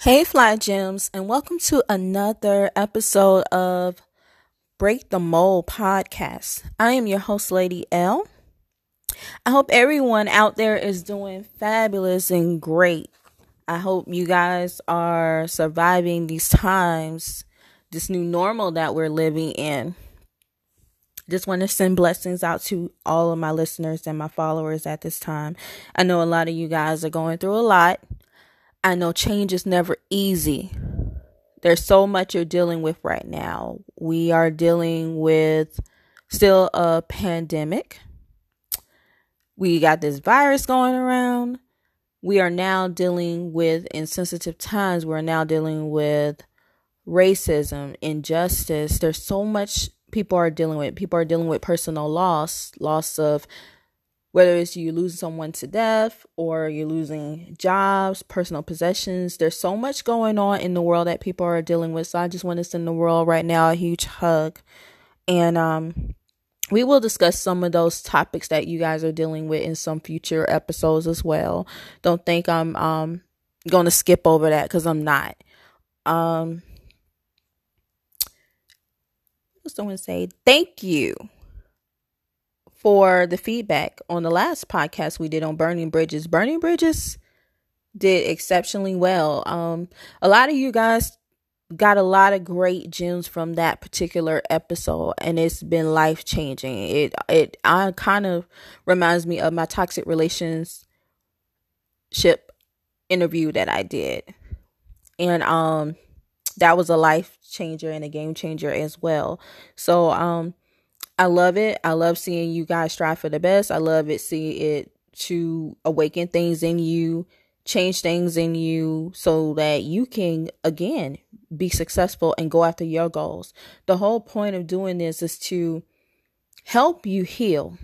Hey, Fly Gems, and welcome to another episode of Break the Mold podcast. I am your host, Lady L. I hope everyone out there is doing fabulous and great. I hope you guys are surviving these times, this new normal that we're living in. Just want to send blessings out to all of my listeners and my followers at this time. I know a lot of you guys are going through a lot. I know change is never easy. There's so much you're dealing with right now. We are dealing with still a pandemic. We got this virus going around. We are now dealing with insensitive times. We're now dealing with racism, injustice. There's so much people are dealing with. People are dealing with personal loss, loss of whether it's you losing someone to death or you're losing jobs, personal possessions. There's so much going on in the world that people are dealing with. So I just want to send the world right now a huge hug. And um we will discuss some of those topics that you guys are dealing with in some future episodes as well. Don't think I'm um going to skip over that cuz I'm not. Um I just want to say thank you for the feedback on the last podcast we did on burning bridges. Burning bridges did exceptionally well. Um, a lot of you guys got a lot of great gems from that particular episode and it's been life changing. It it I kind of reminds me of my toxic relationship interview that I did. And um that was a life changer and a game changer as well. So um I love it. I love seeing you guys strive for the best. I love it, see it to awaken things in you, change things in you so that you can again be successful and go after your goals. The whole point of doing this is to help you heal.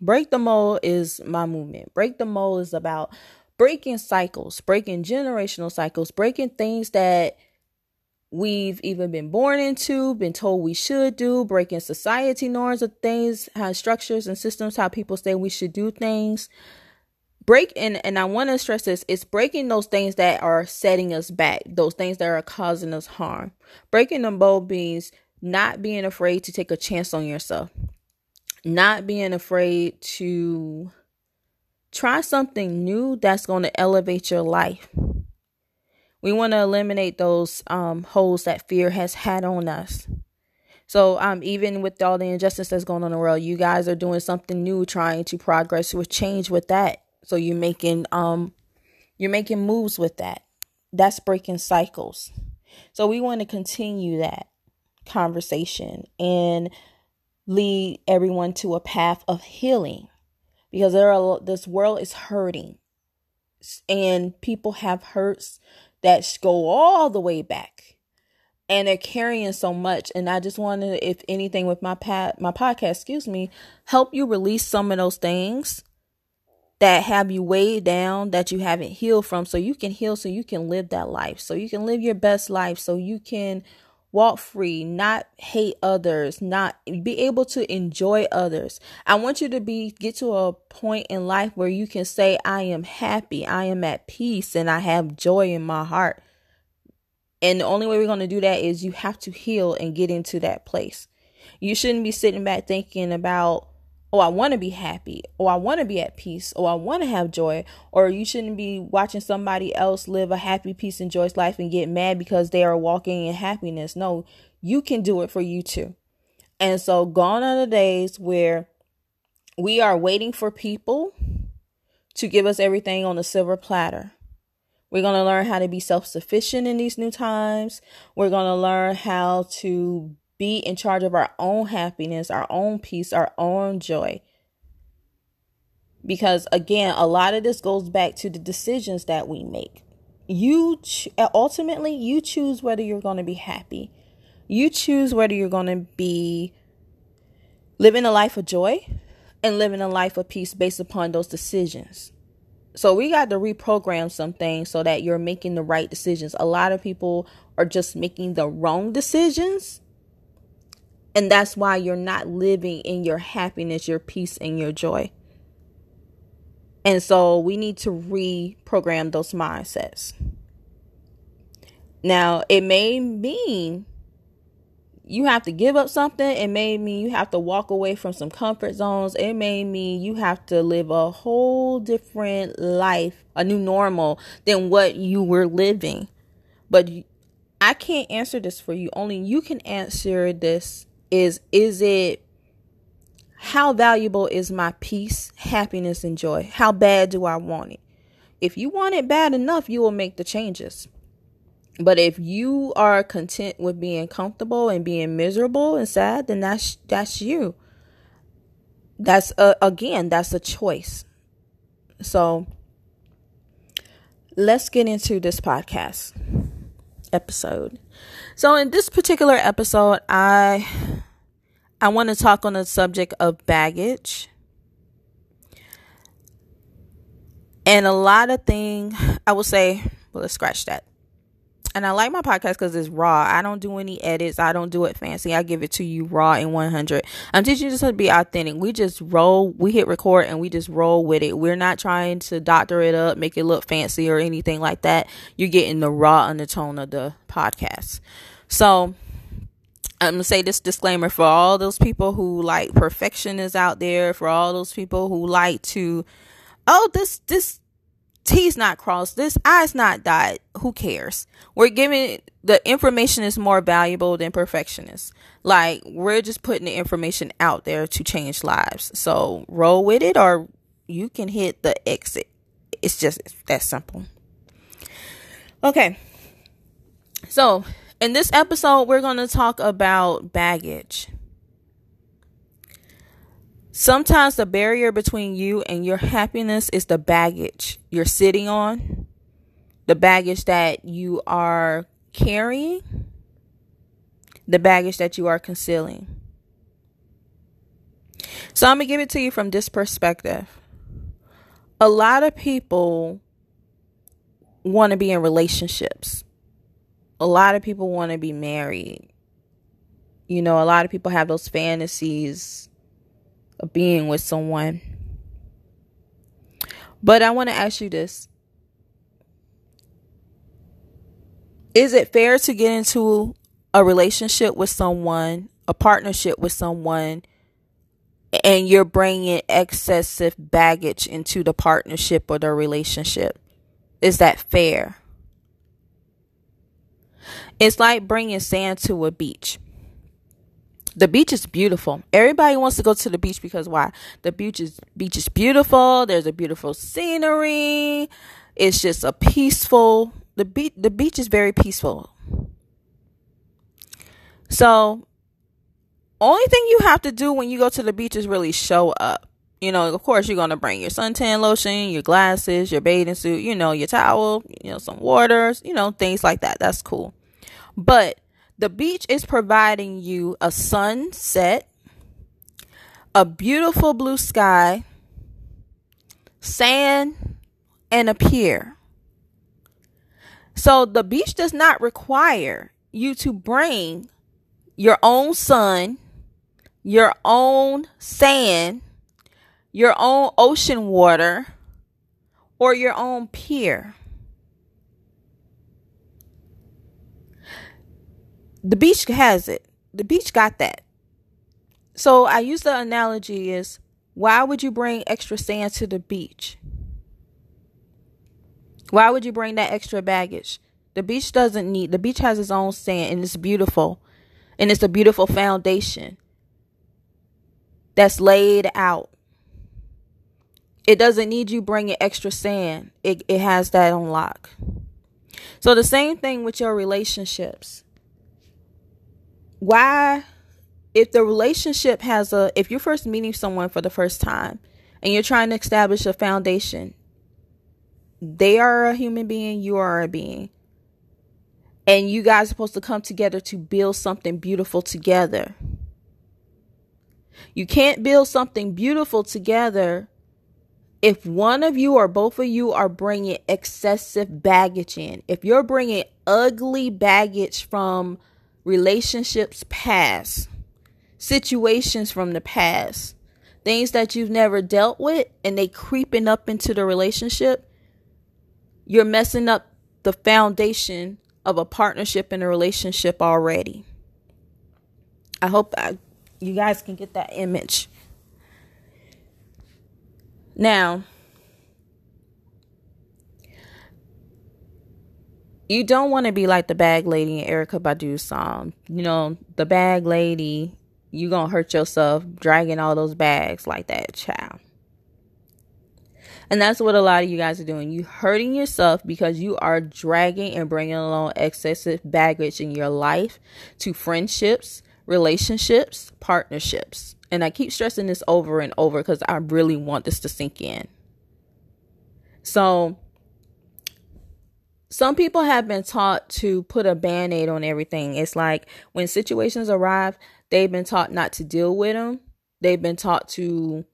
Break the mold is my movement. Break the mold is about breaking cycles, breaking generational cycles, breaking things that we've even been born into, been told we should do, breaking society norms of things, how structures and systems, how people say we should do things. Break and and I want to stress this: it's breaking those things that are setting us back, those things that are causing us harm. Breaking the mold means not being afraid to take a chance on yourself, not being afraid to try something new that's going to elevate your life we want to eliminate those um, holes that fear has had on us. So, um, even with all the injustice that's going on in the world, you guys are doing something new, trying to progress with change with that. So you're making um, you're making moves with that. That's breaking cycles. So we want to continue that conversation and lead everyone to a path of healing because there are this world is hurting and people have hurts that go all the way back. And they're carrying so much and i just want if anything with my pat my podcast excuse me help you release some of those things that have you weighed down that you haven't healed from so you can heal so you can live that life so you can live your best life so you can walk free, not hate others, not be able to enjoy others. I want you to be get to a point in life where you can say I am happy, I am at peace and I have joy in my heart. And the only way we're going to do that is you have to heal and get into that place. You shouldn't be sitting back thinking about oh, I want to be happy, or I want to be at peace, or I want to have joy, or you shouldn't be watching somebody else live a happy, peace, and joyous life and get mad because they are walking in happiness. No, you can do it for you too. And so, gone are the days where we are waiting for people to give us everything on a silver platter. We're going to learn how to be self sufficient in these new times. We're going to learn how to be in charge of our own happiness, our own peace, our own joy. Because again, a lot of this goes back to the decisions that we make. You ch- ultimately you choose whether you're going to be happy. You choose whether you're going to be living a life of joy and living a life of peace based upon those decisions. So we got to reprogram some things so that you're making the right decisions. A lot of people are just making the wrong decisions and that's why you're not living in your happiness, your peace, and your joy. And so we need to reprogram those mindsets. Now, it may mean you have to give up something. It may mean you have to walk away from some comfort zones. It may mean you have to live a whole different life, a new normal than what you were living. But I can't answer this for you. Only you can answer this is is it how valuable is my peace, happiness and joy? How bad do I want it? If you want it bad enough, you will make the changes. But if you are content with being comfortable and being miserable and sad, then that's that's you. That's a, again, that's a choice. So let's get into this podcast episode. So in this particular episode, I I want to talk on the subject of baggage. And a lot of things I will say, well, let's scratch that and I like my podcast because it's raw. I don't do any edits. I don't do it fancy. I give it to you raw and 100. I'm teaching you just to be authentic. We just roll, we hit record and we just roll with it. We're not trying to doctor it up, make it look fancy or anything like that. You're getting the raw undertone of the podcast. So, I'm gonna say this disclaimer for all those people who like perfection is out there, for all those people who like to, oh, this, this, T's not crossed, this I's not dotted. Who cares? We're giving the information is more valuable than perfectionists. Like we're just putting the information out there to change lives. So roll with it, or you can hit the exit. It's just that simple. Okay. So in this episode, we're going to talk about baggage. Sometimes the barrier between you and your happiness is the baggage you're sitting on, the baggage that you are carrying, the baggage that you are concealing. So I'm going to give it to you from this perspective. A lot of people want to be in relationships. A lot of people want to be married. You know, a lot of people have those fantasies of being with someone. But I want to ask you this Is it fair to get into a relationship with someone, a partnership with someone, and you're bringing excessive baggage into the partnership or the relationship? Is that fair? It's like bringing sand to a beach the beach is beautiful. Everybody wants to go to the beach because why? The beach is beach is beautiful. There's a beautiful scenery. It's just a peaceful. The beach the beach is very peaceful. So, only thing you have to do when you go to the beach is really show up. You know, of course, you're gonna bring your suntan lotion, your glasses, your bathing suit, you know, your towel, you know, some waters, you know, things like that. That's cool. But the beach is providing you a sunset, a beautiful blue sky, sand, and a pier. So the beach does not require you to bring your own sun, your own sand, your own ocean water, or your own pier. The beach has it. The beach got that. So I use the analogy is why would you bring extra sand to the beach? Why would you bring that extra baggage? The beach doesn't need the beach has its own sand and it's beautiful. And it's a beautiful foundation that's laid out. It doesn't need you bringing extra sand. It it has that on lock. So the same thing with your relationships why if the relationship has a if you're first meeting someone for the first time and you're trying to establish a foundation they are a human being you are a being. And you guys are supposed to come together to build something beautiful together. You can't build something beautiful together if one of you or both of you are bringing excessive baggage in. If you're bringing ugly baggage from relationships past, situations from the past, things that you've never dealt with and they creeping up into the relationship, you're messing up the foundation of a partnership and a relationship already. I hope that you guys can get that image. Now, you don't want to be like the bag lady in Erykah Badu's song. You know, the bag lady, you gonna hurt yourself dragging all those bags like that, child. And that's what a lot of you guys are doing. You hurting yourself because you are dragging and bringing along excessive baggage in your life to friendships, relationships, partnerships. And I keep stressing this over and over because I really want this to sink in. So, some people have been taught to put a band aid on everything. It's like when situations arrive, they've been taught not to deal with them. They've been taught to,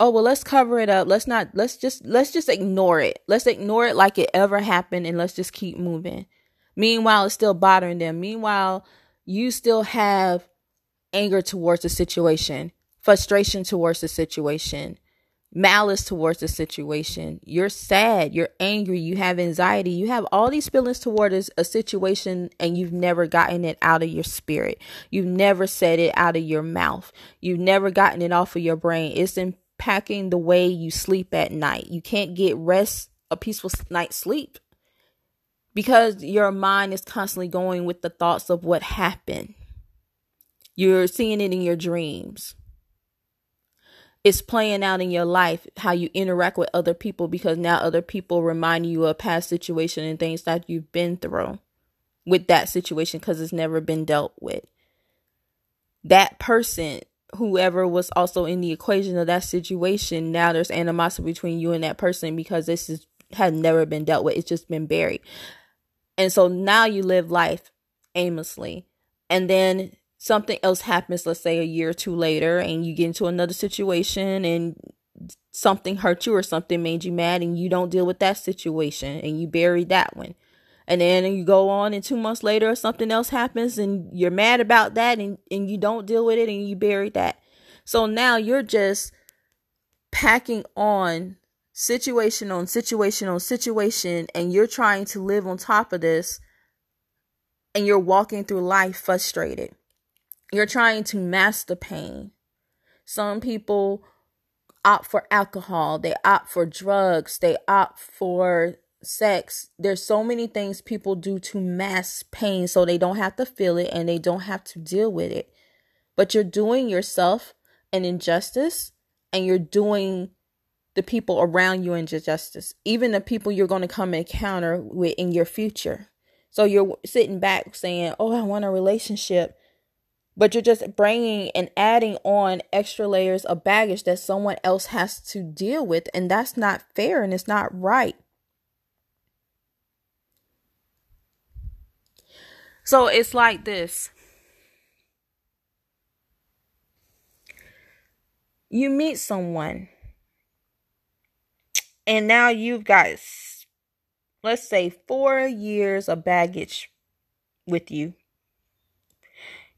oh, well, let's cover it up. Let's not, let's just, let's just ignore it. Let's ignore it like it ever happened and let's just keep moving. Meanwhile, it's still bothering them. Meanwhile, you still have anger towards the situation, frustration towards the situation, malice towards the situation. You're sad, you're angry, you have anxiety, you have all these feelings towards a situation and you've never gotten it out of your spirit. You've never said it out of your mouth. You've never gotten it off of your brain. It's impacting the way you sleep at night. You can't get rest, a peaceful night's sleep because your mind is constantly going with the thoughts of what happened. You're seeing it in your dreams it's playing out in your life how you interact with other people because now other people remind you of past situation and things that you've been through with that situation because it's never been dealt with. That person whoever was also in the equation of that situation now there's animosity between you and that person because this is had never been dealt with. It's just been buried. And so now you live life aimlessly. And then something else happens, let's say a year or two later, and you get into another situation and something hurt you or something made you mad and you don't deal with that situation and you bury that one. And then you go on and two months later or something else happens and you're mad about that and, and you don't deal with it and you bury that. So now you're just packing on situation on situation on situation and you're trying to live on top of this and you're walking through life frustrated you're trying to mask the pain. Some people opt for alcohol, they opt for drugs, they opt for sex. There's so many things people do to mask pain so they don't have to feel it and they don't have to deal with it. But you're doing yourself an injustice and you're doing the people around you injustice, even the people you're going to come encounter with in your future. So you're sitting back saying, Oh, I want a relationship but you're just bringing and adding on extra layers of baggage that someone else has to deal with and that's not fair and it's not right. So it's like this. You meet someone and now you've got let's say 4 years of baggage with you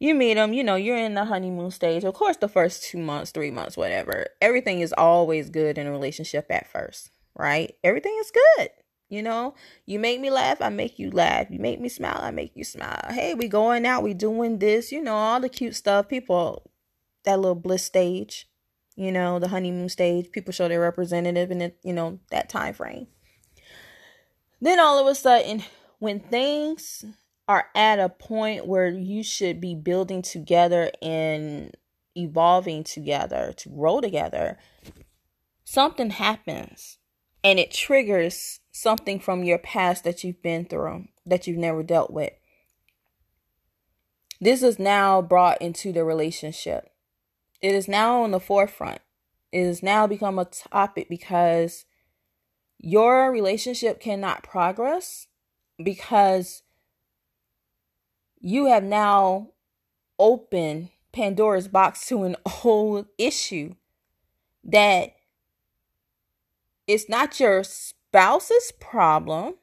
you meet them, you know, you're in the honeymoon stage. Of course, the first two months, three months, whatever, everything is always good in a relationship at first, right? Everything is good. You know, you make me laugh, I make you laugh. You make me smile, I make you smile. Hey, we going out, we doing this, you know, all the cute stuff. People, that little bliss stage, you know, the honeymoon stage. People show their representative in it, you know, that time frame. Then all of a sudden, when things are at a point where you should be building together and evolving together to grow together, something happens and it triggers something from your past that you've been through that you've never dealt with. This is now brought into the relationship. It is now on the forefront. It has now become a topic because your relationship cannot progress because you have now opened Pandora's box to an old issue that it's not your spouse's problem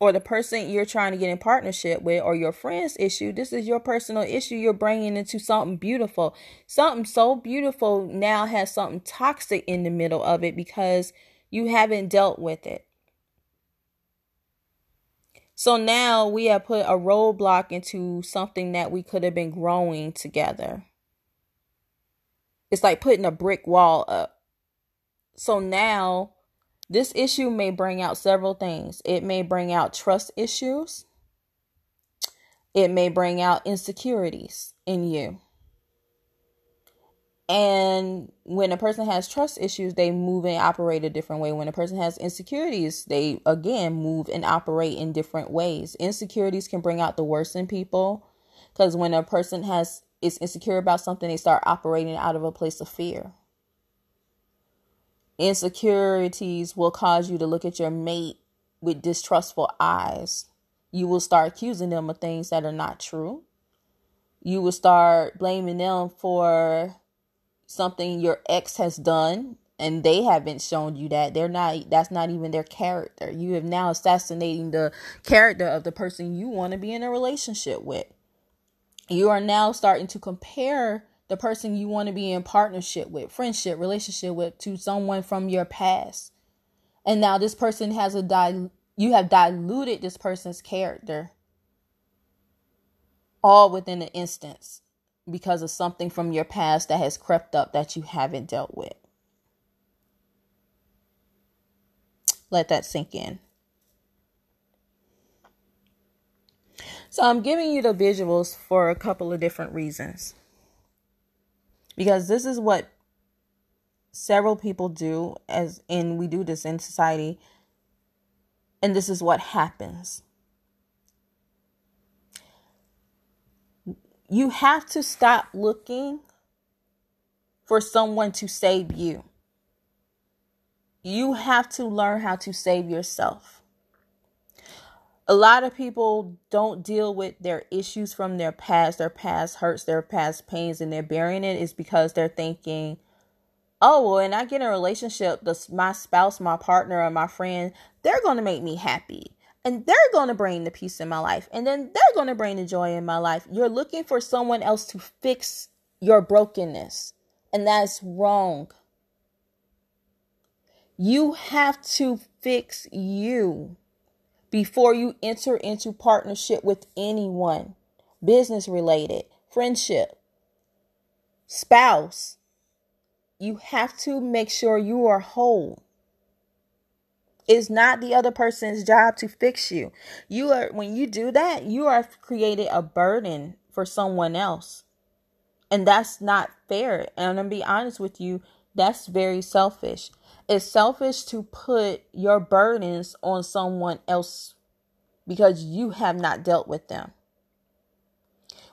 or the person you're trying to get in partnership with or your friend's issue. This is your personal issue you're bringing into something beautiful. Something so beautiful now has something toxic in the middle of it because you haven't dealt with it. So now we have put a roadblock into something that we could have been growing together. It's like putting a brick wall up. So now this issue may bring out several things. It may bring out trust issues. It may bring out insecurities in you. And when a person has trust issues, they move and operate a different way. When a person has insecurities, they again move and operate in different ways. Insecurities can bring out the worst in people because when a person has is insecure about something, they start operating out of a place of fear. Insecurities will cause you to look at your mate with distrustful eyes. You will start accusing them of things that are not true. You will start blaming them for something your ex has done and they haven't shown you that they're not that's not even their character. You have now assassinating the character of the person you want to be in a relationship with. You are now starting to compare the person you want to be in partnership with friendship relationship with to someone from your past. And now this person has a dil- you have diluted this person's character. All within an instance because of something from your past that has crept up that you haven't dealt with. Let that sink in. So I'm giving you the visuals for a couple of different reasons. Because this is what several people do as and we do this in society and this is what happens. You have to stop looking for someone to save you. You have to learn how to save yourself. A lot of people don't deal with their issues from their past, their past hurts, their past pains, and they're burying it is because they're thinking, oh, well, and I get in a relationship, the, my spouse, my partner, or my friend, they're going to make me happy and they're going to bring the peace in my life and then they're going to bring the joy in my life. You're looking for someone else to fix your brokenness and that's wrong. You have to fix you before you enter into partnership with anyone business related friendship spouse. You have to make sure you are whole it's not the other person's job to fix you. You are when you do that, you are created a burden for someone else. And that's not fair. And I'm gonna be honest with you, that's very selfish. It's selfish to put your burdens on someone else because you have not dealt with them.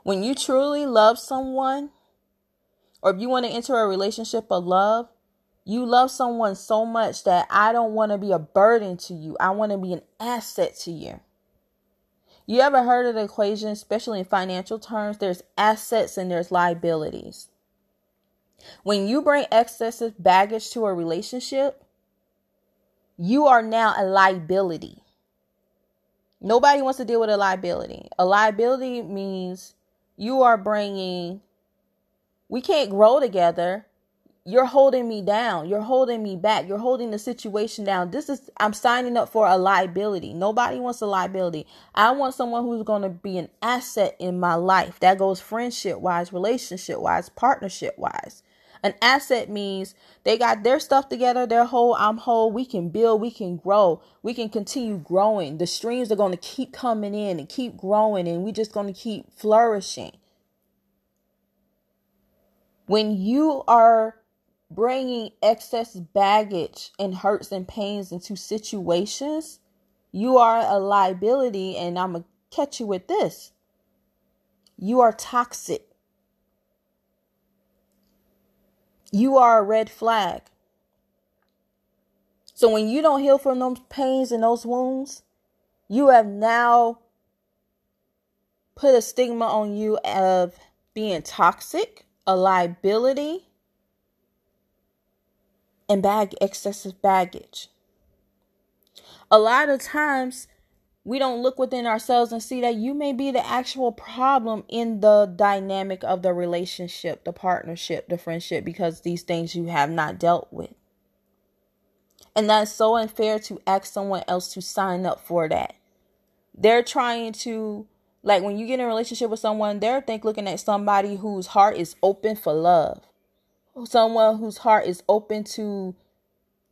When you truly love someone, or if you want to enter a relationship of love, you love someone so much that I don't want to be a burden to you. I want to be an asset to you. You ever heard of the equation, especially in financial terms? There's assets and there's liabilities. When you bring excessive baggage to a relationship, you are now a liability. Nobody wants to deal with a liability. A liability means you are bringing, we can't grow together you're holding me down. You're holding me back. You're holding the situation down. This is, I'm signing up for a liability. Nobody wants a liability. I want someone who's going to be an asset in my life. That goes friendship wise, relationship wise, partnership wise. An asset means they got their stuff together, they're whole, I'm whole. We can build, we can grow, we can continue growing. The streams are going to keep coming in and keep growing, and we're just going to keep flourishing. When you are bringing excess baggage and hurts and pains into situations, you are a liability. And I'm going to catch you with this you are toxic. You are a red flag. So when you don't heal from those pains and those wounds, you have now put a stigma on you of being toxic, a liability, and bag excessive baggage. A lot of times we don't look within ourselves and see that you may be the actual problem in the dynamic of the relationship, the partnership, the friendship, because these things you have not dealt with. And that's so unfair to ask someone else to sign up for that. They're trying to like when you get in a relationship with someone, they're think looking at somebody whose heart is open for love. Someone whose heart is open to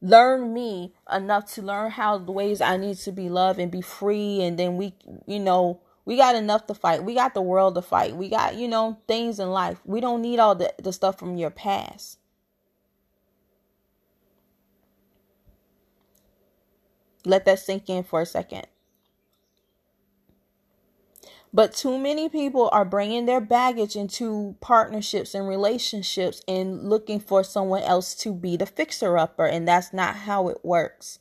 learn me enough to learn how the ways I need to be loved and be free and then we you know we got enough to fight. We got the world to fight. We got, you know, things in life. We don't need all the, the stuff from your past. Let that sink in for a second. But too many people are bringing their baggage into partnerships and relationships and looking for someone else to be the fixer upper. And that's not how it works.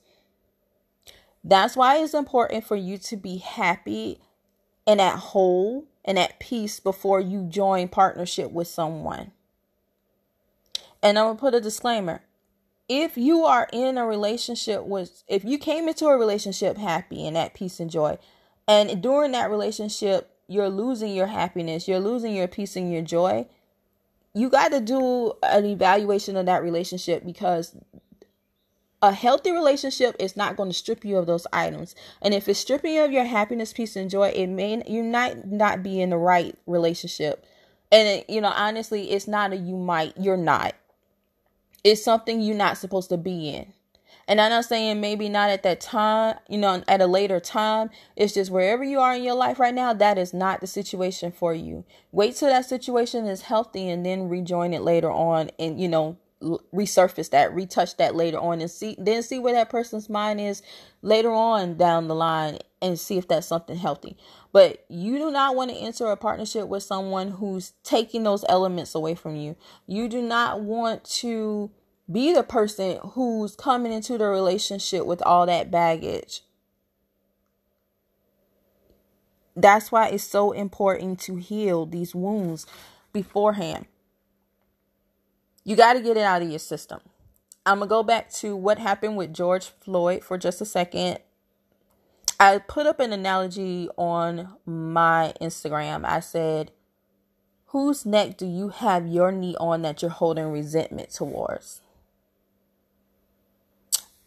That's why it's important for you to be happy and at whole and at peace before you join partnership with someone. And I'm going to put a disclaimer. If you are in a relationship with, if you came into a relationship happy and at peace and joy, and during that relationship, you're losing your happiness, you're losing your peace and your joy, you got to do an evaluation of that relationship because a healthy relationship is not going to strip you of those items. And if it's stripping you of your happiness, peace, and joy, it may you might not be in the right relationship. And it, you know, honestly, it's not a you might, you're not. It's something you're not supposed to be in. And I'm not saying maybe not at that time, you know, at a later time. It's just wherever you are in your life right now, that is not the situation for you. Wait till that situation is healthy and then rejoin it later on and, you know, resurface that, retouch that later on, and see then see where that person's mind is later on down the line, and see if that's something healthy. But you do not want to enter a partnership with someone who's taking those elements away from you. You do not want to be the person who's coming into the relationship with all that baggage. That's why it's so important to heal these wounds beforehand. You got to get it out of your system. I'm going to go back to what happened with George Floyd for just a second. I put up an analogy on my Instagram. I said, Whose neck do you have your knee on that you're holding resentment towards?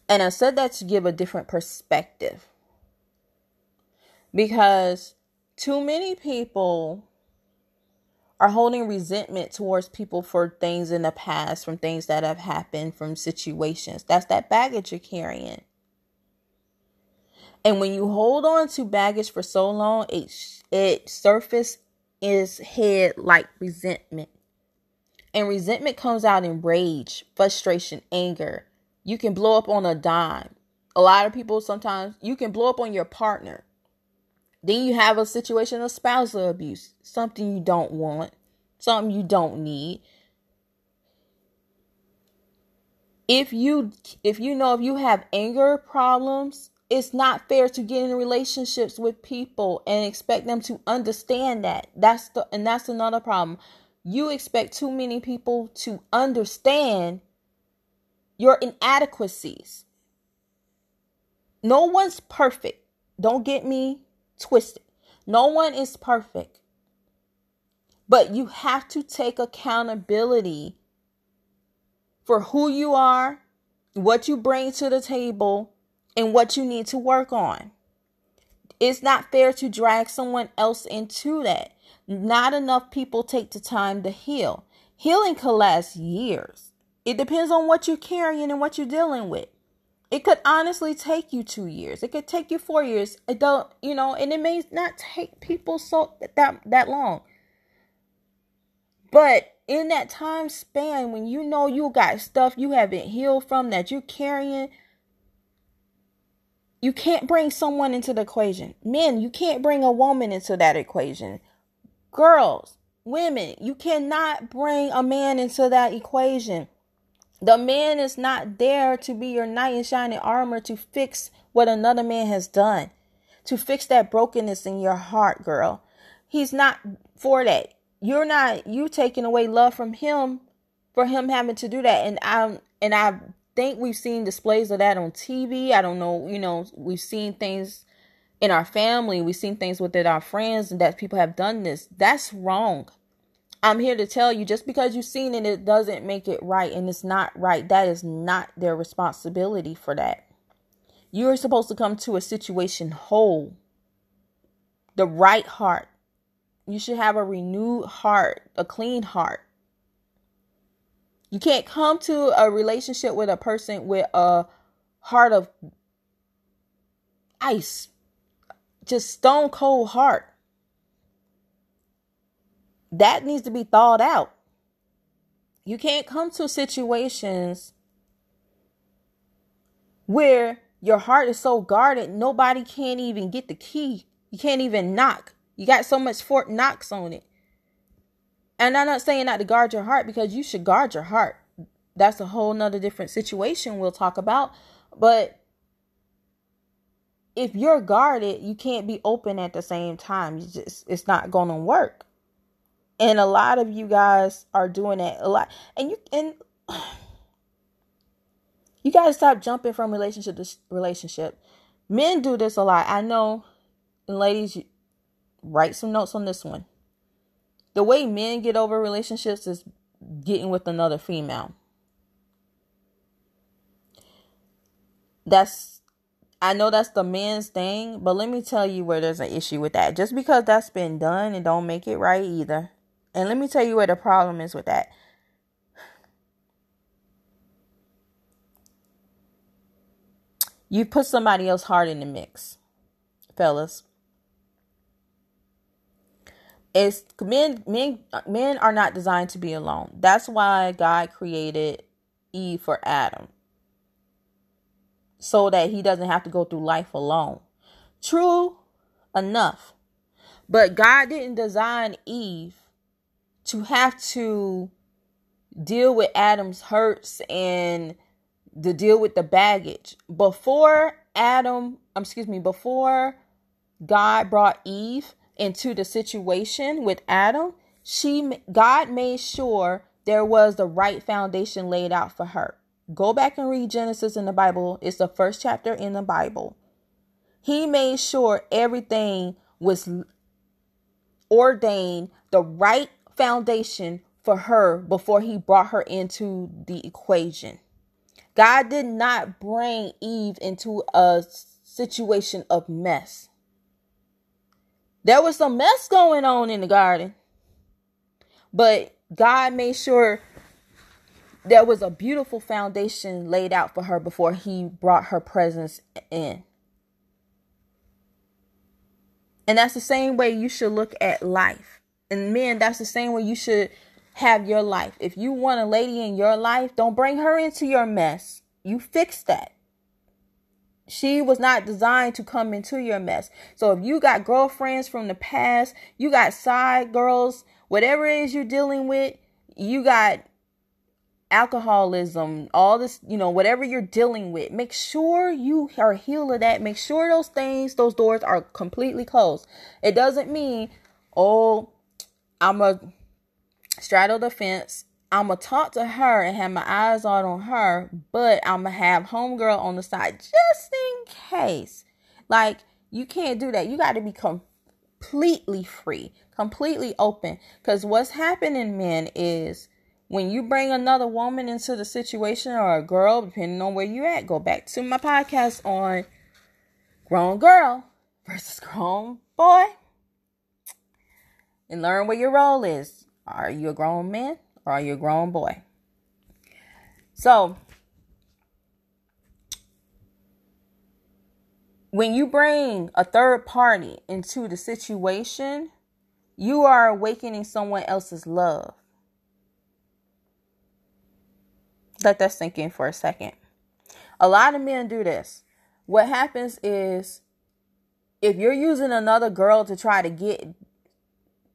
And I said that to give a different perspective. Because too many people are holding resentment towards people for things in the past, from things that have happened, from situations. That's that baggage you're carrying. And when you hold on to baggage for so long, it it surface is head like resentment. And resentment comes out in rage, frustration, anger. You can blow up on a dime. A lot of people sometimes you can blow up on your partner then you have a situation of spousal abuse, something you don't want, something you don't need. If you if you know if you have anger problems, it's not fair to get in relationships with people and expect them to understand that. That's the and that's another problem. You expect too many people to understand your inadequacies. No one's perfect. Don't get me twisted. No one is perfect. But you have to take accountability for who you are, what you bring to the table, and what you need to work on. It's not fair to drag someone else into that. Not enough people take the time to heal. Healing can last years. It depends on what you're carrying and what you're dealing with. It could honestly take you two years. It could take you four years. It don't, you know, and it may not take people so that that long. But in that time span, when you know you got stuff you haven't healed from that you're carrying, you can't bring someone into the equation. Men, you can't bring a woman into that equation. Girls, women, you cannot bring a man into that equation. The man is not there to be your knight in shining armor to fix what another man has done, to fix that brokenness in your heart, girl. He's not for that. You're not you taking away love from him for him having to do that. And I and I think we've seen displays of that on TV. I don't know, you know, we've seen things in our family, we've seen things within our friends and that people have done this. That's wrong. I'm here to tell you just because you've seen it, it doesn't make it right and it's not right. That is not their responsibility for that. You're supposed to come to a situation whole. the right heart. You should have a renewed heart, a clean heart. You can't come to a relationship with a person with a heart of ice, just stone cold heart. That needs to be thawed out. You can't come to situations where your heart is so guarded, nobody can't even get the key. You can't even knock. You got so much Fort Knox on it. And I'm not saying not to guard your heart because you should guard your heart. That's a whole nother different situation we'll talk about. But if you're guarded, you can't be open at the same time. You just it's not gonna work. And a lot of you guys are doing that a lot. And you and you to stop jumping from relationship to relationship. Men do this a lot. I know, and ladies, write some notes on this one. The way men get over relationships is getting with another female. That's I know that's the man's thing, but let me tell you where there's an issue with that. Just because that's been done, it don't make it right either. And let me tell you where the problem is with that. You put somebody else heart in the mix, fellas. It's men men men are not designed to be alone. That's why God created Eve for Adam. So that he doesn't have to go through life alone. True enough. But God didn't design Eve to have to deal with Adam's hurts and to deal with the baggage. Before Adam, um, excuse me, before God brought Eve into the situation with Adam, she God made sure there was the right foundation laid out for her. Go back and read Genesis in the Bible. It's the first chapter in the Bible. He made sure everything was ordained the right foundation for her before he brought her into the equation. God did not bring Eve into a situation of mess. There was some mess going on in the garden, but God made sure there was a beautiful foundation laid out for her before he brought her presence in. And that's the same way you should look at life. And men, that's the same way you should have your life. If you want a lady in your life, don't bring her into your mess. You fix that. She was not designed to come into your mess. So if you got girlfriends from the past, you got side girls, whatever it is you're dealing with, you got alcoholism, all this, you know, whatever you're dealing with, make sure you are healed of that. Make sure those things, those doors are completely closed. It doesn't mean, oh, I'm a straddle the fence. I'm gonna talk to her and have my eyes on on her, but I'm gonna have homegirl on the side just in case. Like you can't do that. You got to be completely free, completely open. Because what's happening, men, is when you bring another woman into the situation or a girl, depending on where you're at, go back to my podcast on grown girl versus grown boy and learn what your role is. Are you a grown man or are you a grown boy? So, when you bring a third party into the situation, you are awakening someone else's love. Let that sink in for a second. A lot of men do this. What happens is if you're using another girl to try to get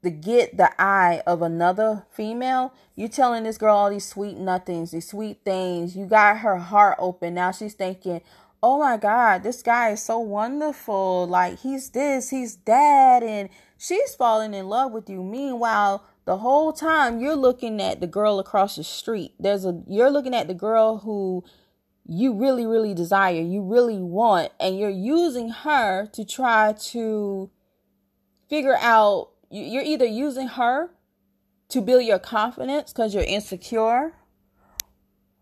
to get the eye of another female, you telling this girl all these sweet nothings, these sweet things. You got her heart open. Now she's thinking, oh my God, this guy is so wonderful. Like he's this, he's that. And she's falling in love with you. Meanwhile, the whole time you're looking at the girl across the street. There's a, you're looking at the girl who you really, really desire, you really want, and you're using her to try to figure out you're either using her to build your confidence because you're insecure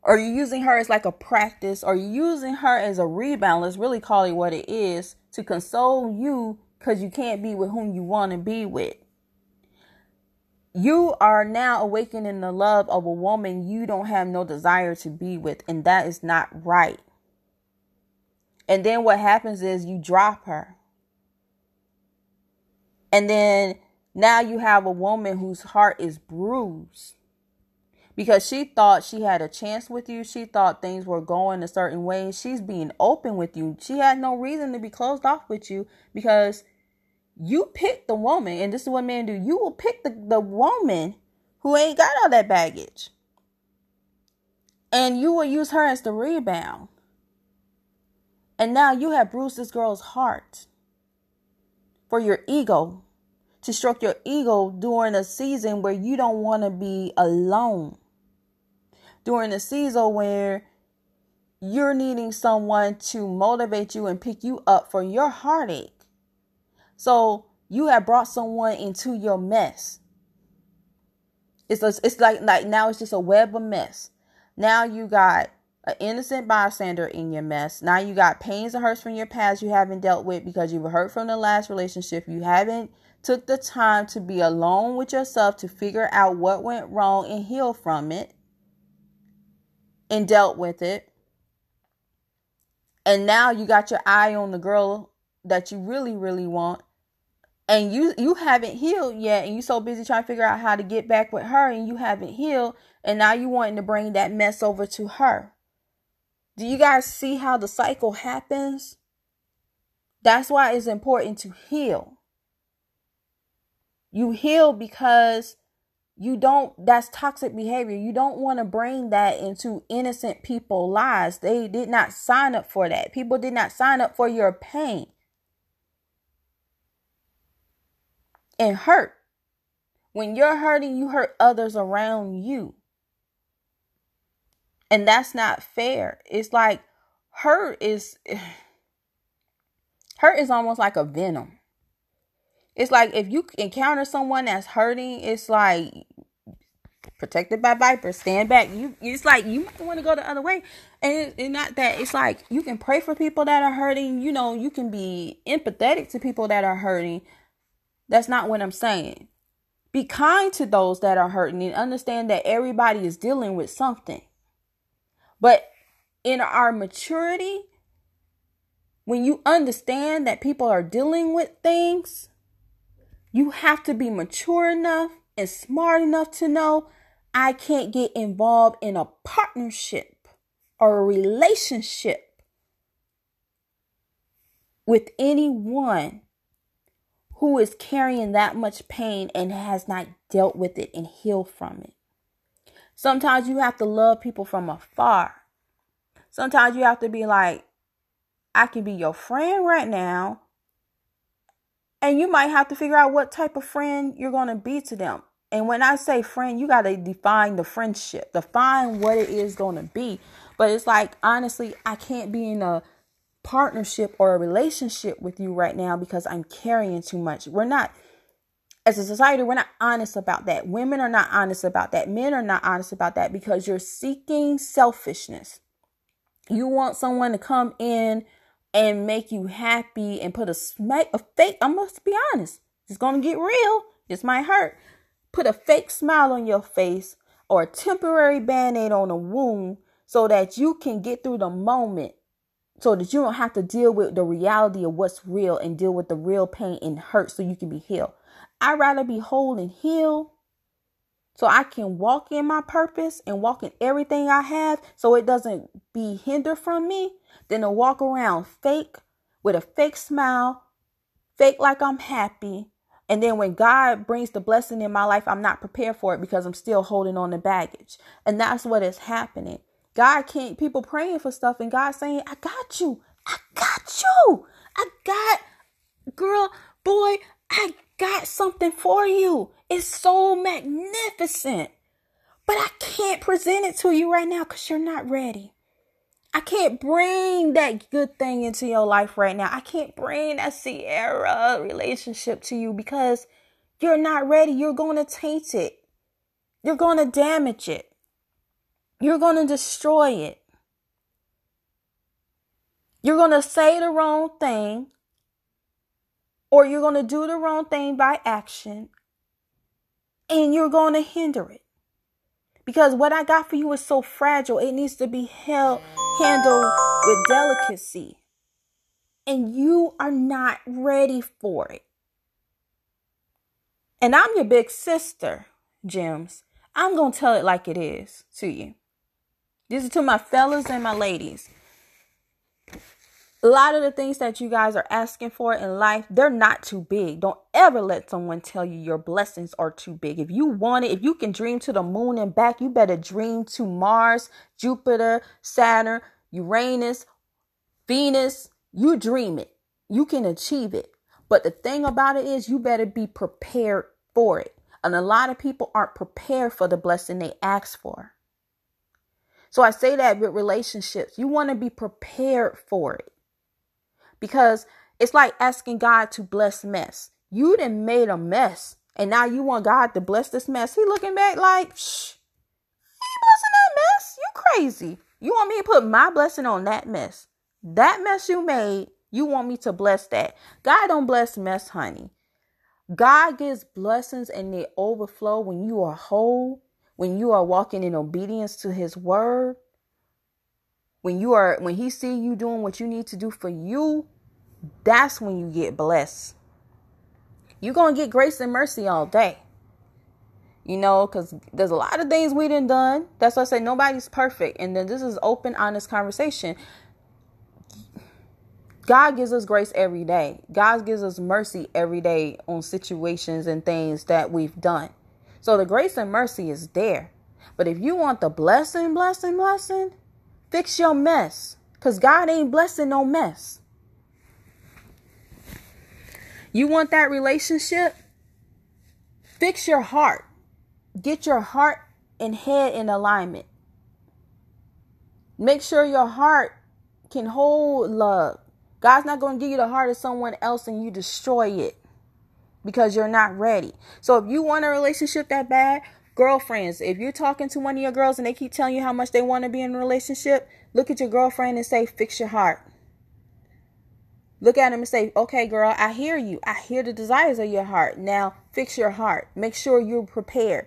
or you're using her as like a practice or you're using her as a rebound let's really call it what it is to console you because you can't be with whom you want to be with. You are now awakening the love of a woman you don't have no desire to be with, and that is not right. And then what happens is you drop her. And then now you have a woman whose heart is bruised because she thought she had a chance with you. She thought things were going a certain way. She's being open with you. She had no reason to be closed off with you because you pick the woman, and this is what men do. You will pick the, the woman who ain't got all that baggage. And you will use her as the rebound. And now you have bruised this girl's heart for your ego, to stroke your ego during a season where you don't want to be alone during a season where you're needing someone to motivate you and pick you up for your heartache. So you have brought someone into your mess. It's a, it's like like now it's just a web of mess. Now you got an innocent bystander in your mess. Now you got pains and hurts from your past you haven't dealt with because you've hurt from the last relationship. You haven't took the time to be alone with yourself to figure out what went wrong and heal from it and dealt with it. And now you got your eye on the girl that you really, really want. And you you haven't healed yet, and you're so busy trying to figure out how to get back with her, and you haven't healed, and now you wanting to bring that mess over to her. Do you guys see how the cycle happens? That's why it's important to heal. You heal because you don't that's toxic behavior. You don't want to bring that into innocent people lives. They did not sign up for that. People did not sign up for your pain. And hurt. When you're hurting you hurt others around you. And that's not fair. It's like hurt is hurt is almost like a venom it's like if you encounter someone that's hurting, it's like protected by vipers. Stand back. You it's like you might want to go the other way. And it's not that it's like you can pray for people that are hurting. You know, you can be empathetic to people that are hurting. That's not what I'm saying. Be kind to those that are hurting and understand that everybody is dealing with something. But in our maturity, when you understand that people are dealing with things, you have to be mature enough and smart enough to know I can't get involved in a partnership or a relationship with anyone who is carrying that much pain and has not dealt with it and healed from it. Sometimes you have to love people from afar. Sometimes you have to be like, I can be your friend right now, and you might have to figure out what type of friend you're going to be to them. And when I say friend, you got to define the friendship, define what it is going to be. But it's like, honestly, I can't be in a partnership or a relationship with you right now because I'm carrying too much. We're not, as a society, we're not honest about that. Women are not honest about that. Men are not honest about that because you're seeking selfishness. You want someone to come in and make you happy and put a smack a fake I must be honest. It's gonna get real. This might hurt. Put a fake smile on your face or a temporary band-aid on a wound so that you can get through the moment so that you don't have to deal with the reality of what's real and deal with the real pain and hurt so you can be healed. I'd rather be whole and healed so I can walk in my purpose and walk in everything I have so it doesn't be hindered from me than to walk around fake with a fake smile, fake like I'm happy. And then when God brings the blessing in my life, I'm not prepared for it because I'm still holding on to baggage. And that's what is happening. God can't, people praying for stuff and God saying, I got you. I got you. I got, girl, boy, I got something for you. It's so magnificent. But I can't present it to you right now because you're not ready. I can't bring that good thing into your life right now. I can't bring that Sierra relationship to you because you're not ready. You're going to taint it. You're going to damage it. You're going to destroy it. You're going to say the wrong thing or you're going to do the wrong thing by action and you're going to hinder it. Because what I got for you is so fragile, it needs to be held, handled with delicacy. And you are not ready for it. And I'm your big sister, Gems. I'm going to tell it like it is to you. This is to my fellas and my ladies a lot of the things that you guys are asking for in life, they're not too big. Don't ever let someone tell you your blessings are too big. If you want it, if you can dream to the moon and back, you better dream to Mars, Jupiter, Saturn, Uranus, Venus. You dream it. You can achieve it. But the thing about it is, you better be prepared for it. And a lot of people aren't prepared for the blessing they ask for. So I say that with relationships, you want to be prepared for it because it's like asking God to bless mess. You done made a mess, and now you want God to bless this mess. He looking back like, shh, he blessing that mess. You crazy. You want me to put my blessing on that mess? That mess you made, you want me to bless that. God don't bless mess, honey. God gives blessings and they overflow when you are whole, when you are walking in obedience to his word, when you are when he see you doing what you need to do for you, that's when you get blessed. You're going to get grace and mercy all day. You know, because there's a lot of things we done done. That's why I say nobody's perfect. And then this is open, honest conversation. God gives us grace every day. God gives us mercy every day on situations and things that we've done. So the grace and mercy is there. But if you want the blessing, blessing, blessing, Fix your mess. Because God ain't blessing no mess. You want that relationship? Fix your heart. Get your heart and head in alignment. Make sure your heart can hold love. God's not going to give you the heart of someone else and you destroy it because you're not ready. So if you want a relationship that bad, Girlfriends, if you're talking to one of your girls and they keep telling you how much they want to be in a relationship, look at your girlfriend and say, fix your heart. Look at them and say, okay, girl, I hear you. I hear the desires of your heart. Now fix your heart. Make sure you're prepared.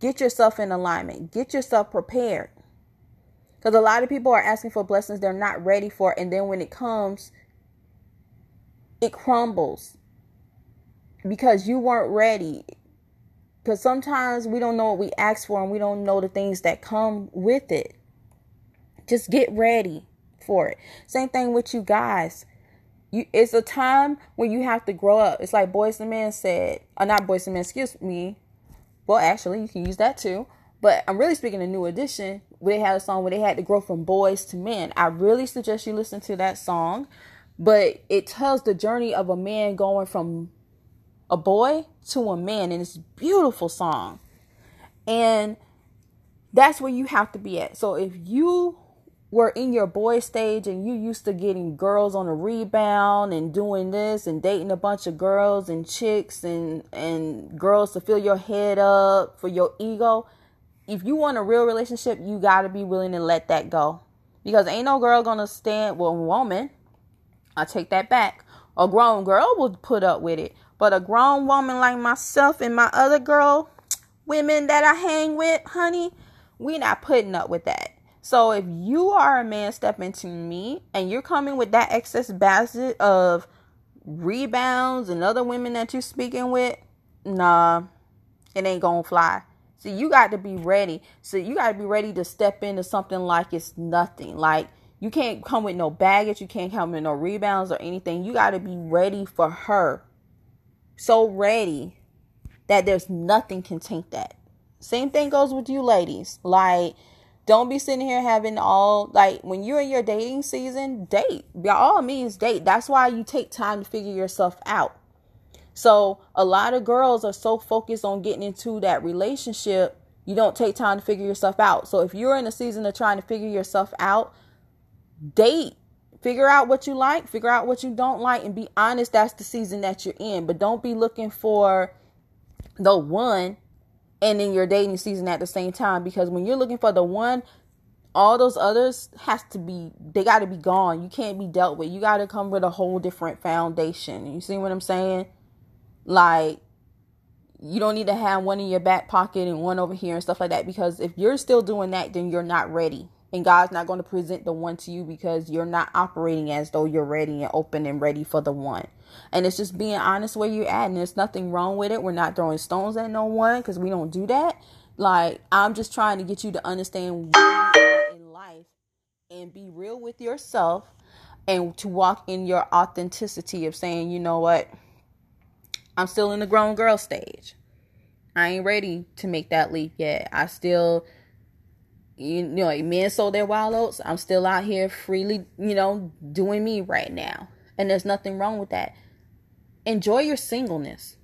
Get yourself in alignment. Get yourself prepared. Because a lot of people are asking for blessings they're not ready for. And then when it comes, it crumbles because you weren't ready. Because sometimes we don't know what we ask for and we don't know the things that come with it. Just get ready for it. Same thing with you guys. You, it's a time when you have to grow up. It's like Boys II Men said, or uh, not Boys II Men, excuse me. Well, actually, you can use that too. But I'm really speaking of New Edition. They had a song where they had to grow from boys to men. I really suggest you listen to that song. But it tells the journey of a man going from a boy to a man in this beautiful song. And that's where you have to be at. So if you were in your boy stage and you used to getting girls on a rebound and doing this and dating a bunch of girls and chicks and and girls to fill your head up for your ego, if you want a real relationship, you got to be willing to let that go. Because ain't no girl to stand well, woman, I take that back. A grown girl will put up with it. But a grown woman like myself and my other girl, women that I hang with, honey, we not putting up with that. So if you are a man stepping to me and you're coming with that excess basket of rebounds and other women that you're speaking with, nah, it ain't gonna fly. So you got to be ready. So you got to be ready to step into something like it's nothing. Like you can't come with no baggage, you can't come with no rebounds or anything. You got to be ready for her so ready that there's nothing can taint that. Same thing goes with you ladies. Like, don't be sitting here having all like when you're in your dating season, date. By all means, date. That's why you take time to figure yourself out. So a lot of girls are so focused on getting into that relationship, you don't take time to figure yourself out. So if you're in a season of trying to figure yourself out, date figure out what you like, figure out what you don't like, and be honest. That's the season that you're in. But don't be looking for the one and in your dating season at the same time because when you're looking for the one all those others has to be they got to be gone you can't be dealt with you got to come with a whole different foundation you see what i'm saying like you don't need to have one in your back pocket and one over here and stuff like that because if you're still doing that then you're not ready and God's not going to present the one to you because you're not operating as though you're ready and open and ready for the one. And it's just being honest where you're at, and there's nothing wrong with it. We're not throwing stones at no one because we don't do that. Like, I'm just trying to get you to understand in life and be real with yourself and to walk in your authenticity of saying, you know what, I'm still in the grown girl stage. I ain't ready to make that leap yet. I still you know, men sold their wild oats. I'm still out here freely, you know, doing me right now. And there's nothing wrong with that. Enjoy your singleness.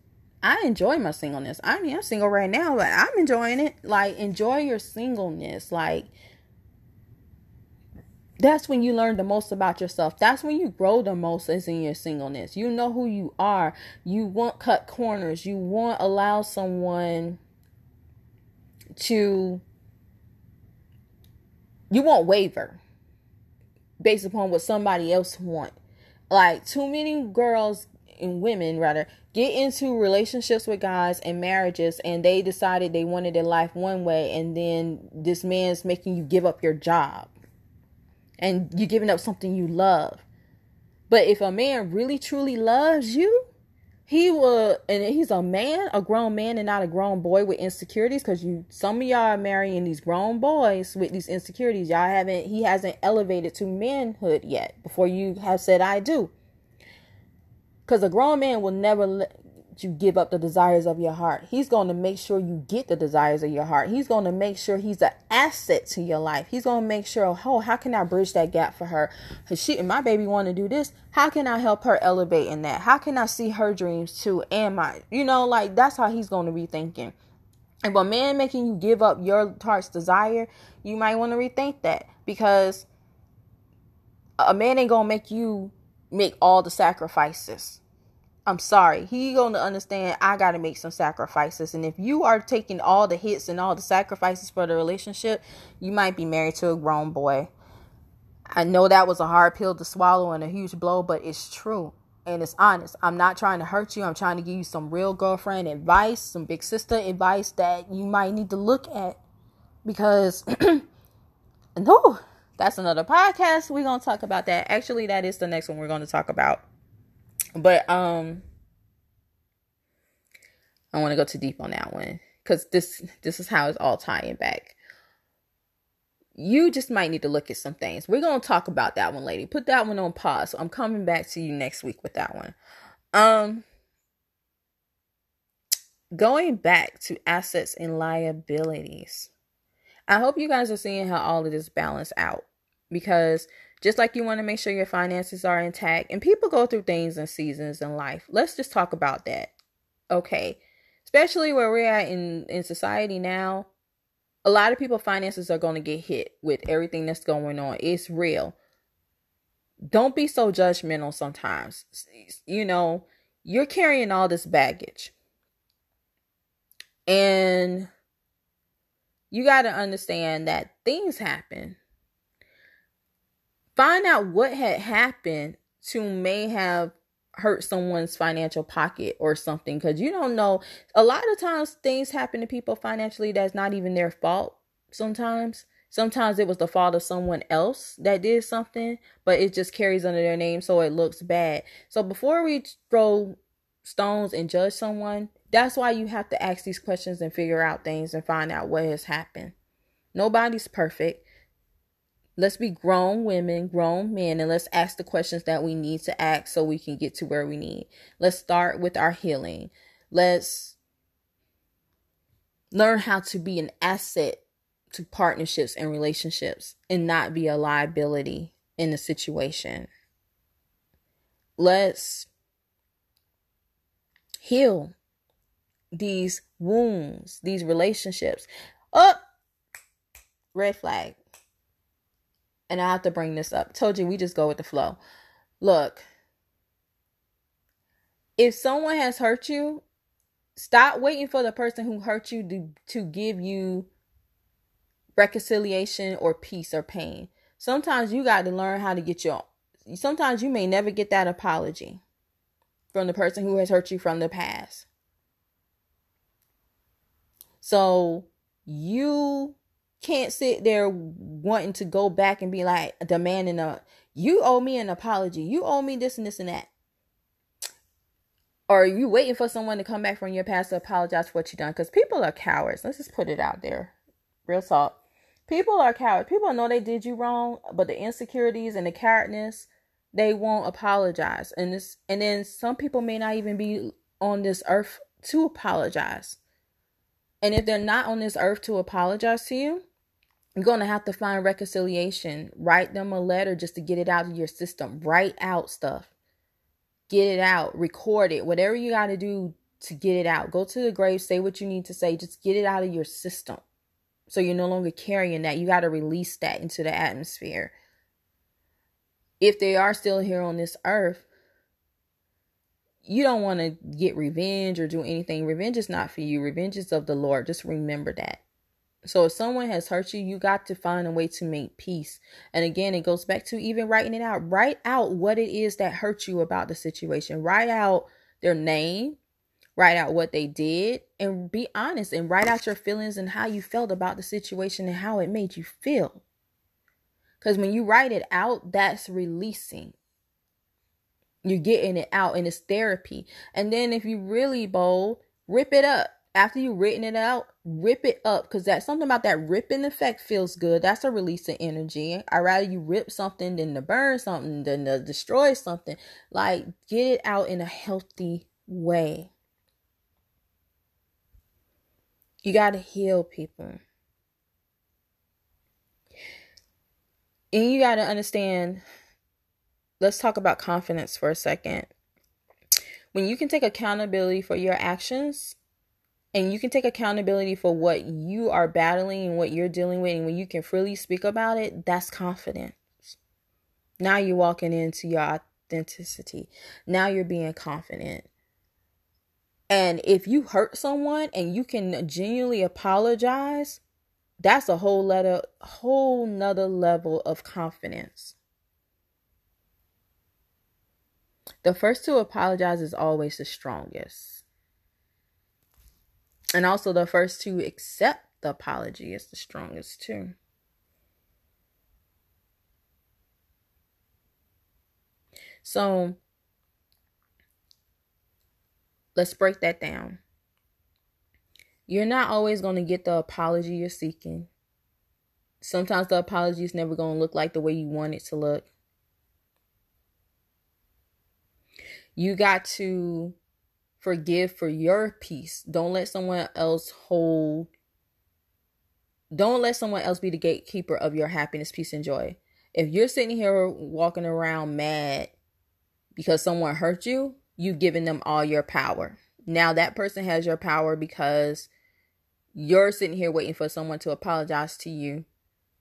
I enjoy my singleness. I mean, I'm single right now, but I'm enjoying it. Like, enjoy your singleness. Like, that's when you learn the most about yourself. That's when you grow the most is in your singleness. You know who you are. You won't cut corners. You won't allow someone to you won't waver based upon what somebody else want. Like too many girls and women rather get into relationships with guys and marriages and they decided they wanted their life one way and then this man's making you give up your job and you're giving up something you love. But if a man really truly loves you, he will and he's a man a grown man and not a grown boy with insecurities because you some of y'all are marrying these grown boys with these insecurities. Y'all haven't he hasn't elevated to manhood yet before you have said i do. Because a grown man will never you give up the desires of your heart. He's going to make sure you get the desires of your heart. He's going to make sure he's an asset to your life. He's going to make sure, oh, how can I bridge that gap for her? Cause she and my baby want to do this. How can I help her elevate in that? How can I see her dreams too? And my, you know, like that's how he's going to be thinking. If a man making you give up your heart's desire, you might want to rethink that because a man ain't gonna make you make all the sacrifices I'm sorry. He gonna understand I gotta make some sacrifices. And if you are taking all the hits and all the sacrifices for the relationship, you might be married to a grown boy. I know that was a hard pill to swallow and a huge blow, but it's true. And it's honest. I'm not trying to hurt you. I'm trying to give you some real girlfriend advice, some big sister advice that you might need to look at. Because no, that's another podcast. We're gonna talk about that. Actually, that is the next one we're gonna talk about. But um I want to go too deep on that one cuz this this is how it's all tying back. You just might need to look at some things. We're going to talk about that one lady. Put that one on pause. So I'm coming back to you next week with that one. Um going back to assets and liabilities. I hope you guys are seeing how all of this balance out because just like you want to make sure your finances are intact, and people go through things and seasons in life. Let's just talk about that. Okay. Especially where we're at in, in society now, a lot of people finances are going to get hit with everything that's going on. It's real. Don't be so judgmental sometimes. You know, you're carrying all this baggage. And you got to understand that things happen find out what had happened to may have hurt someone's financial pocket or something because you don't know. A lot of times things happen to people financially that's not even their fault sometimes. Sometimes it was the fault of someone else that did something but it just carries under their name so it looks bad. So before we throw stones and judge someone that's why you have to ask these questions and figure out things and find out what has happened. Nobody's perfect let's be grown women, grown men, and let's ask the questions that we need to ask so we can get to where we need. Let's start with our healing. Let's learn how to be an asset to partnerships and relationships and not be a liability in the situation. Let's heal these wounds, these relationships. Up, oh, red flag and I have to bring this up. Told you we just go with the flow. Look, if someone has hurt you, stop waiting for the person who hurt you to, to give you reconciliation or peace or pain. Sometimes you got to learn how to get your sometimes you may never get that apology from the person who has hurt you from the past. So you can't sit there wanting to go back and be like demanding a you owe me an apology. You owe me this and this and that. Or are you waiting for someone to come back from your past to apologize for what you done? Because people are cowards. Let's just put it out there. Real talk. People are cowards. People know they did you wrong, but the insecurities and the cowardness, they won't apologize. And this and then some people may not even be on this earth to apologize. And if they're not on this earth to apologize to you, you're going to have to find reconciliation. Write them a letter just to get it out of your system. Write out stuff. Get it out. Record it. Whatever you got to do to get it out. Go to the grave, say what you need to say. Just get it out of your system. So you're no longer carrying that. You got to release that into the atmosphere. If they are still here on this earth, you don't want to get revenge or do anything. Revenge is not for you. Revenge is of the Lord. Just remember that. So if someone has hurt you, you got to find a way to make peace. And again, it goes back to even writing it out. Write out what it is that hurt you about the situation. Write out their name, write out what they did, and be honest and write out your feelings and how you felt about the situation and how it made you feel. Because when you write it out, that's releasing you're getting it out and it's therapy. And then if you really bold, rip it up. After you've written it out, rip it up because that something about that ripping effect feels good. That's a release of energy. I rather you rip something than to burn something than to destroy something. Like get it out in a healthy way. You got to heal people. And you got to understand let's talk about confidence for a second. When you can take accountability for your actions and you can take accountability for what you are battling and what you're dealing with, and when you can freely speak about it, that's confidence. Now you're walking into your authenticity. Now you're being confident. And if you hurt someone and you can genuinely apologize, that's a whole letter whole nother level of confidence. The first to apologize is always the strongest. And also, the first to accept the apology is the strongest, too. So, let's break that down. You're not always going to get the apology you're seeking. Sometimes the apology is never going to look like the way you want it to look. You got to forgive for your peace. Don't let someone else hold don't let someone else be the gatekeeper of your happiness, peace, and joy. If you're sitting here walking around mad because someone hurt you, you've given them all your power. Now that person has your power because you're sitting here waiting for someone to apologize to you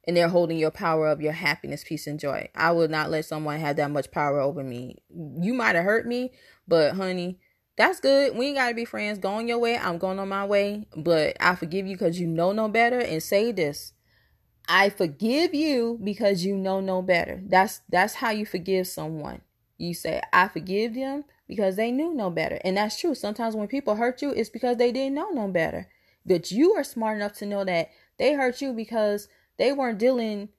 and they're holding your power of your happiness, peace, and joy. I will not let someone have that much power over me. You might have hurt me, but honey, that's good. We ain't gotta be friends. Go on your way. I'm going on my way. But I forgive you because you know no better. And say this. I forgive you because you know no better. That's that's how you forgive someone. You say, I forgive them because they knew no better. And that's true. Sometimes when people hurt you, it's because they didn't know no better. But you are smart enough to know that they hurt you because they weren't dealing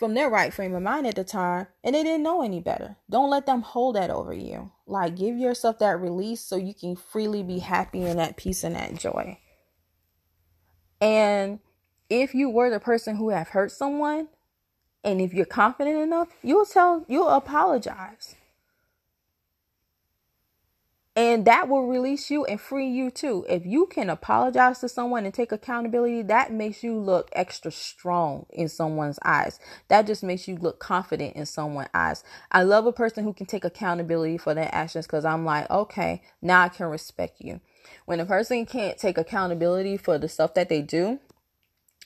from their right frame of mind at the time and they didn't know any better. Don't let them hold that over you. Like give yourself that release so you can freely be happy and at peace and at joy. And if you were the person who have hurt someone and if you're confident enough, you'll tell you'll apologize. And that will release you and free you too. If you can apologize to someone and take accountability, that makes you look extra strong in someone's eyes. That just makes you look confident in someone's eyes. I love a person who can take accountability for their actions because I'm like, okay, now I can respect you. When a person can't take accountability for the stuff that they do,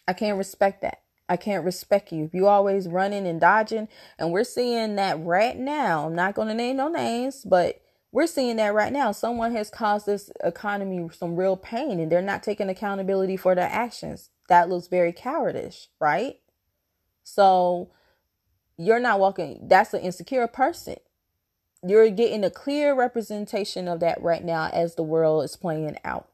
I can't respect that. I can't respect you. If you always running and dodging, and we're seeing that right now, I'm not going to name no names, but we're seeing that right now. Someone has caused this economy some real pain and they're not taking accountability for their actions. that looks very cowardish, right? So you're not walking, that's an insecure person. You're getting a clear representation of that right now as the world is playing out.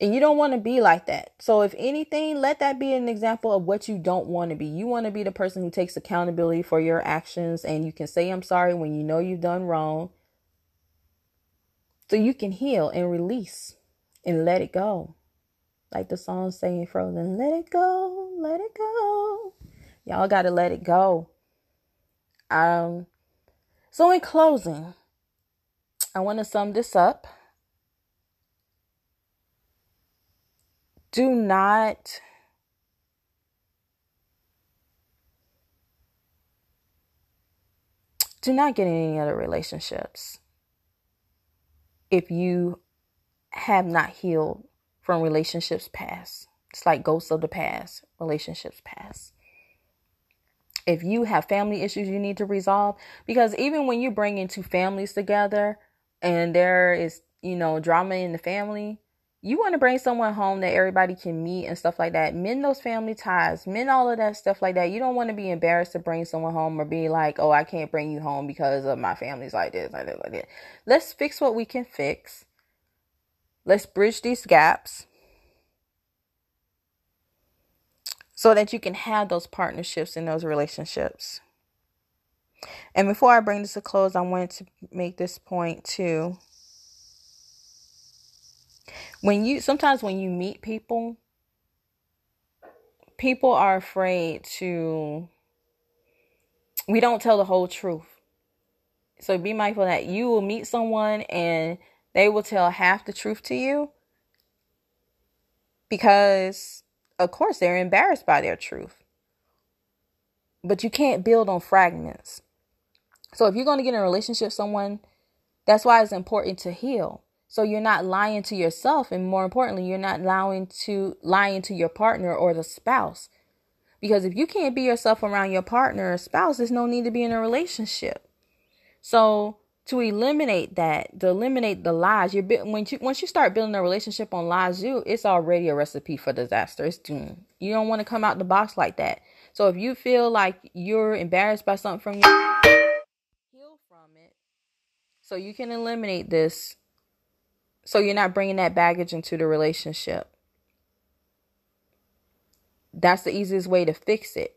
And you don't want to be like that. So, if anything, let that be an example of what you don't want to be. You want to be the person who takes accountability for your actions and you can say, I'm sorry when you know you've done wrong. So you can heal and release and let it go. Like the song saying Frozen, let it go, let it go. Y'all got to let it go. Um, so, in closing, I want to sum this up. do not do not get in any other relationships if you have not healed from relationships past. It's like ghosts of the past, relationships past. If you have family issues you need to resolve, because even when you bring in two families together and there is, you know, drama in the family, you want to bring someone home that everybody can meet and stuff like that. Mend those family ties, mend all of that stuff like that. You don't want to be embarrassed to bring someone home or be like, oh, I can't bring you home because of my family's like this, like this, like that. Let's fix what we can fix. Let's bridge these gaps so that you can have those partnerships and those relationships. And before I bring this to close, I wanted to make this point too when you sometimes when you meet people people are afraid to we don't tell the whole truth. So be mindful that you will meet someone and they will tell half the truth to you because of course they're embarrassed by their truth. But you can't build on fragments. So if you're going to get in a relationship with someone that's why it's important to heal so you're not lying to yourself and more importantly, you're not lying to lying to your partner or the spouse. Because if you can't be yourself around your partner or spouse, there's no need to be in a relationship. So to eliminate that, to eliminate the lies, you're when you once you start building a relationship on lies, you it's already a recipe for disaster. It's doomed. You don't want to come out the box like that. So if you feel like you're embarrassed by something from you, heal from it. So you can eliminate this so you're not bringing that baggage into the relationship. That's the easiest way to fix it.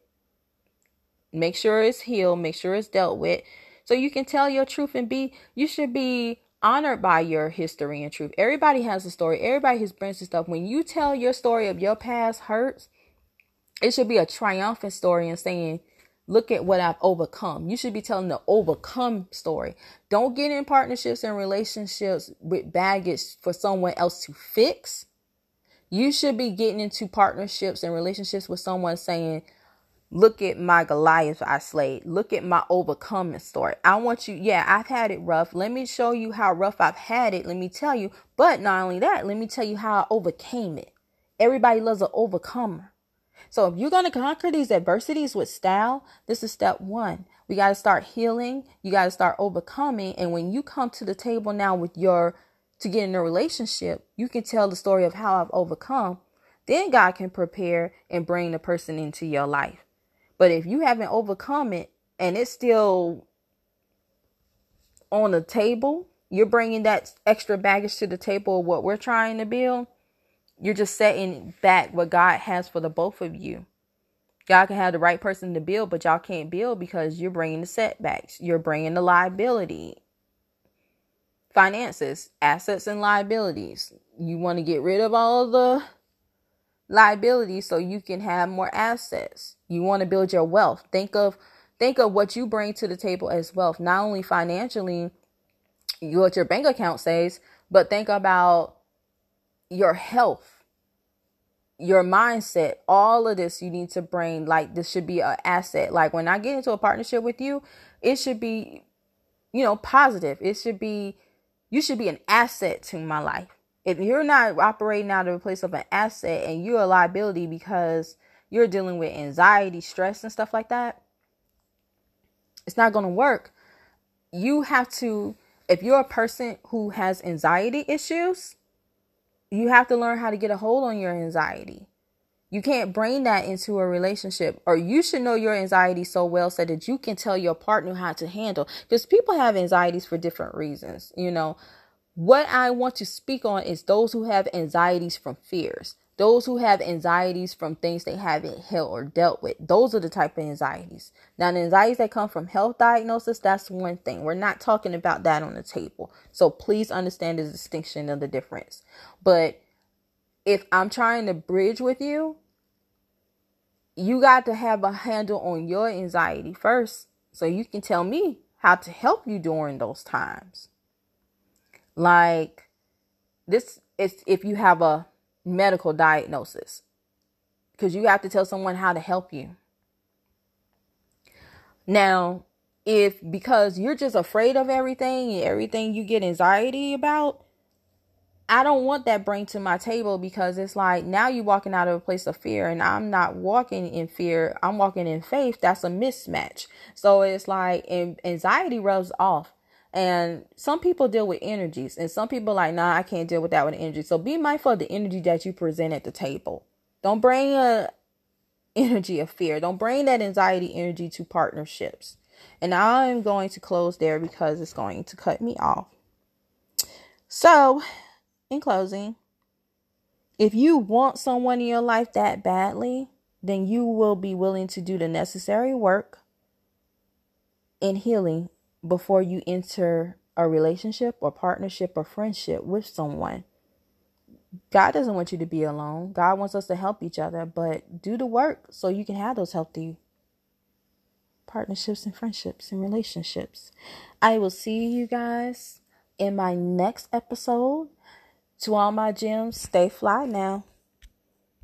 Make sure it's healed, make sure it's dealt with. So you can tell your truth and be, you should be honored by your history and truth. Everybody has a story, everybody has experienced stuff. When you tell your story of your past hurts, it should be a triumphant story and saying, Look at what I've overcome. You should be telling the overcome story. Don't get in partnerships and relationships with baggage for someone else to fix. You should be getting into partnerships and relationships with someone saying, Look at my Goliath I slayed. Look at my overcoming story. I want you, yeah, I've had it rough. Let me show you how rough I've had it. Let me tell you. But not only that, let me tell you how I overcame it. Everybody loves an overcomer. So if you're going to conquer these adversities with style, this is step one. We got to start healing. You got to start overcoming. And when you come to the table now with your, to get in a relationship, you can tell the story of how I've overcome. Then God can prepare and bring the person into your life. But if you haven't overcome it and it's still on the table, you're bringing that extra baggage to the table of what we're trying to build you're just setting back what God has for the both of you. God can have the right person to build, but y'all can't build because you're bringing the setbacks. You're bringing the liability, finances, assets, and liabilities. You want to get rid of all the liabilities so you can have more assets. You want to build your wealth. Think of think of what you bring to the table as wealth, not only financially, what your bank account says, but think about your health, your mindset, all of this you need to bring like this should be an asset. Like when I get into a partnership with you, it should be, you know, positive. It should be, you should be an asset to my life. If you're not operating out of a place of an asset and you're a liability because you're dealing with anxiety, stress, and stuff like that, it's not going to work. You have to, if you're a person who has anxiety issues, you have to learn how to get a hold on your anxiety. You can't bring that into a relationship, or you should know your anxiety so well so that you can tell your partner how to handle. Because people have anxieties for different reasons. You know, what I want to speak on is those who have anxieties from fears. Those who have anxieties from things they haven't held or dealt with. Those are the type of anxieties. Now, the anxieties that come from health diagnosis, that's one thing. We're not talking about that on the table. So please understand the distinction and the difference. But if I'm trying to bridge with you, you got to have a handle on your anxiety first so you can tell me how to help you during those times. Like this is if you have a medical diagnosis because you have to tell someone how to help you. Now, if because you're just afraid of everything everything you get anxiety about, I don't want that bring to my table because it's like now you're walking out of a place of fear and I'm not walking in fear. I'm walking in faith. That's a mismatch. So it's like anxiety rubs off. And some people deal with energies and some people like, nah, I can't deal with that with energy. So be mindful of the energy that you present at the table. Don't bring a energy of fear. Don't bring that anxiety energy to partnerships. And I'm going to close there because it's going to cut me off. So in closing, if you want someone in your life that badly, then you will be willing to do the necessary work in healing before you enter a relationship or partnership or friendship with someone. God doesn't want you to be alone. God wants us to help each other, but do the work so you can have those healthy partnerships and friendships and relationships. I will see you guys in my next episode. To all my gems, stay fly now.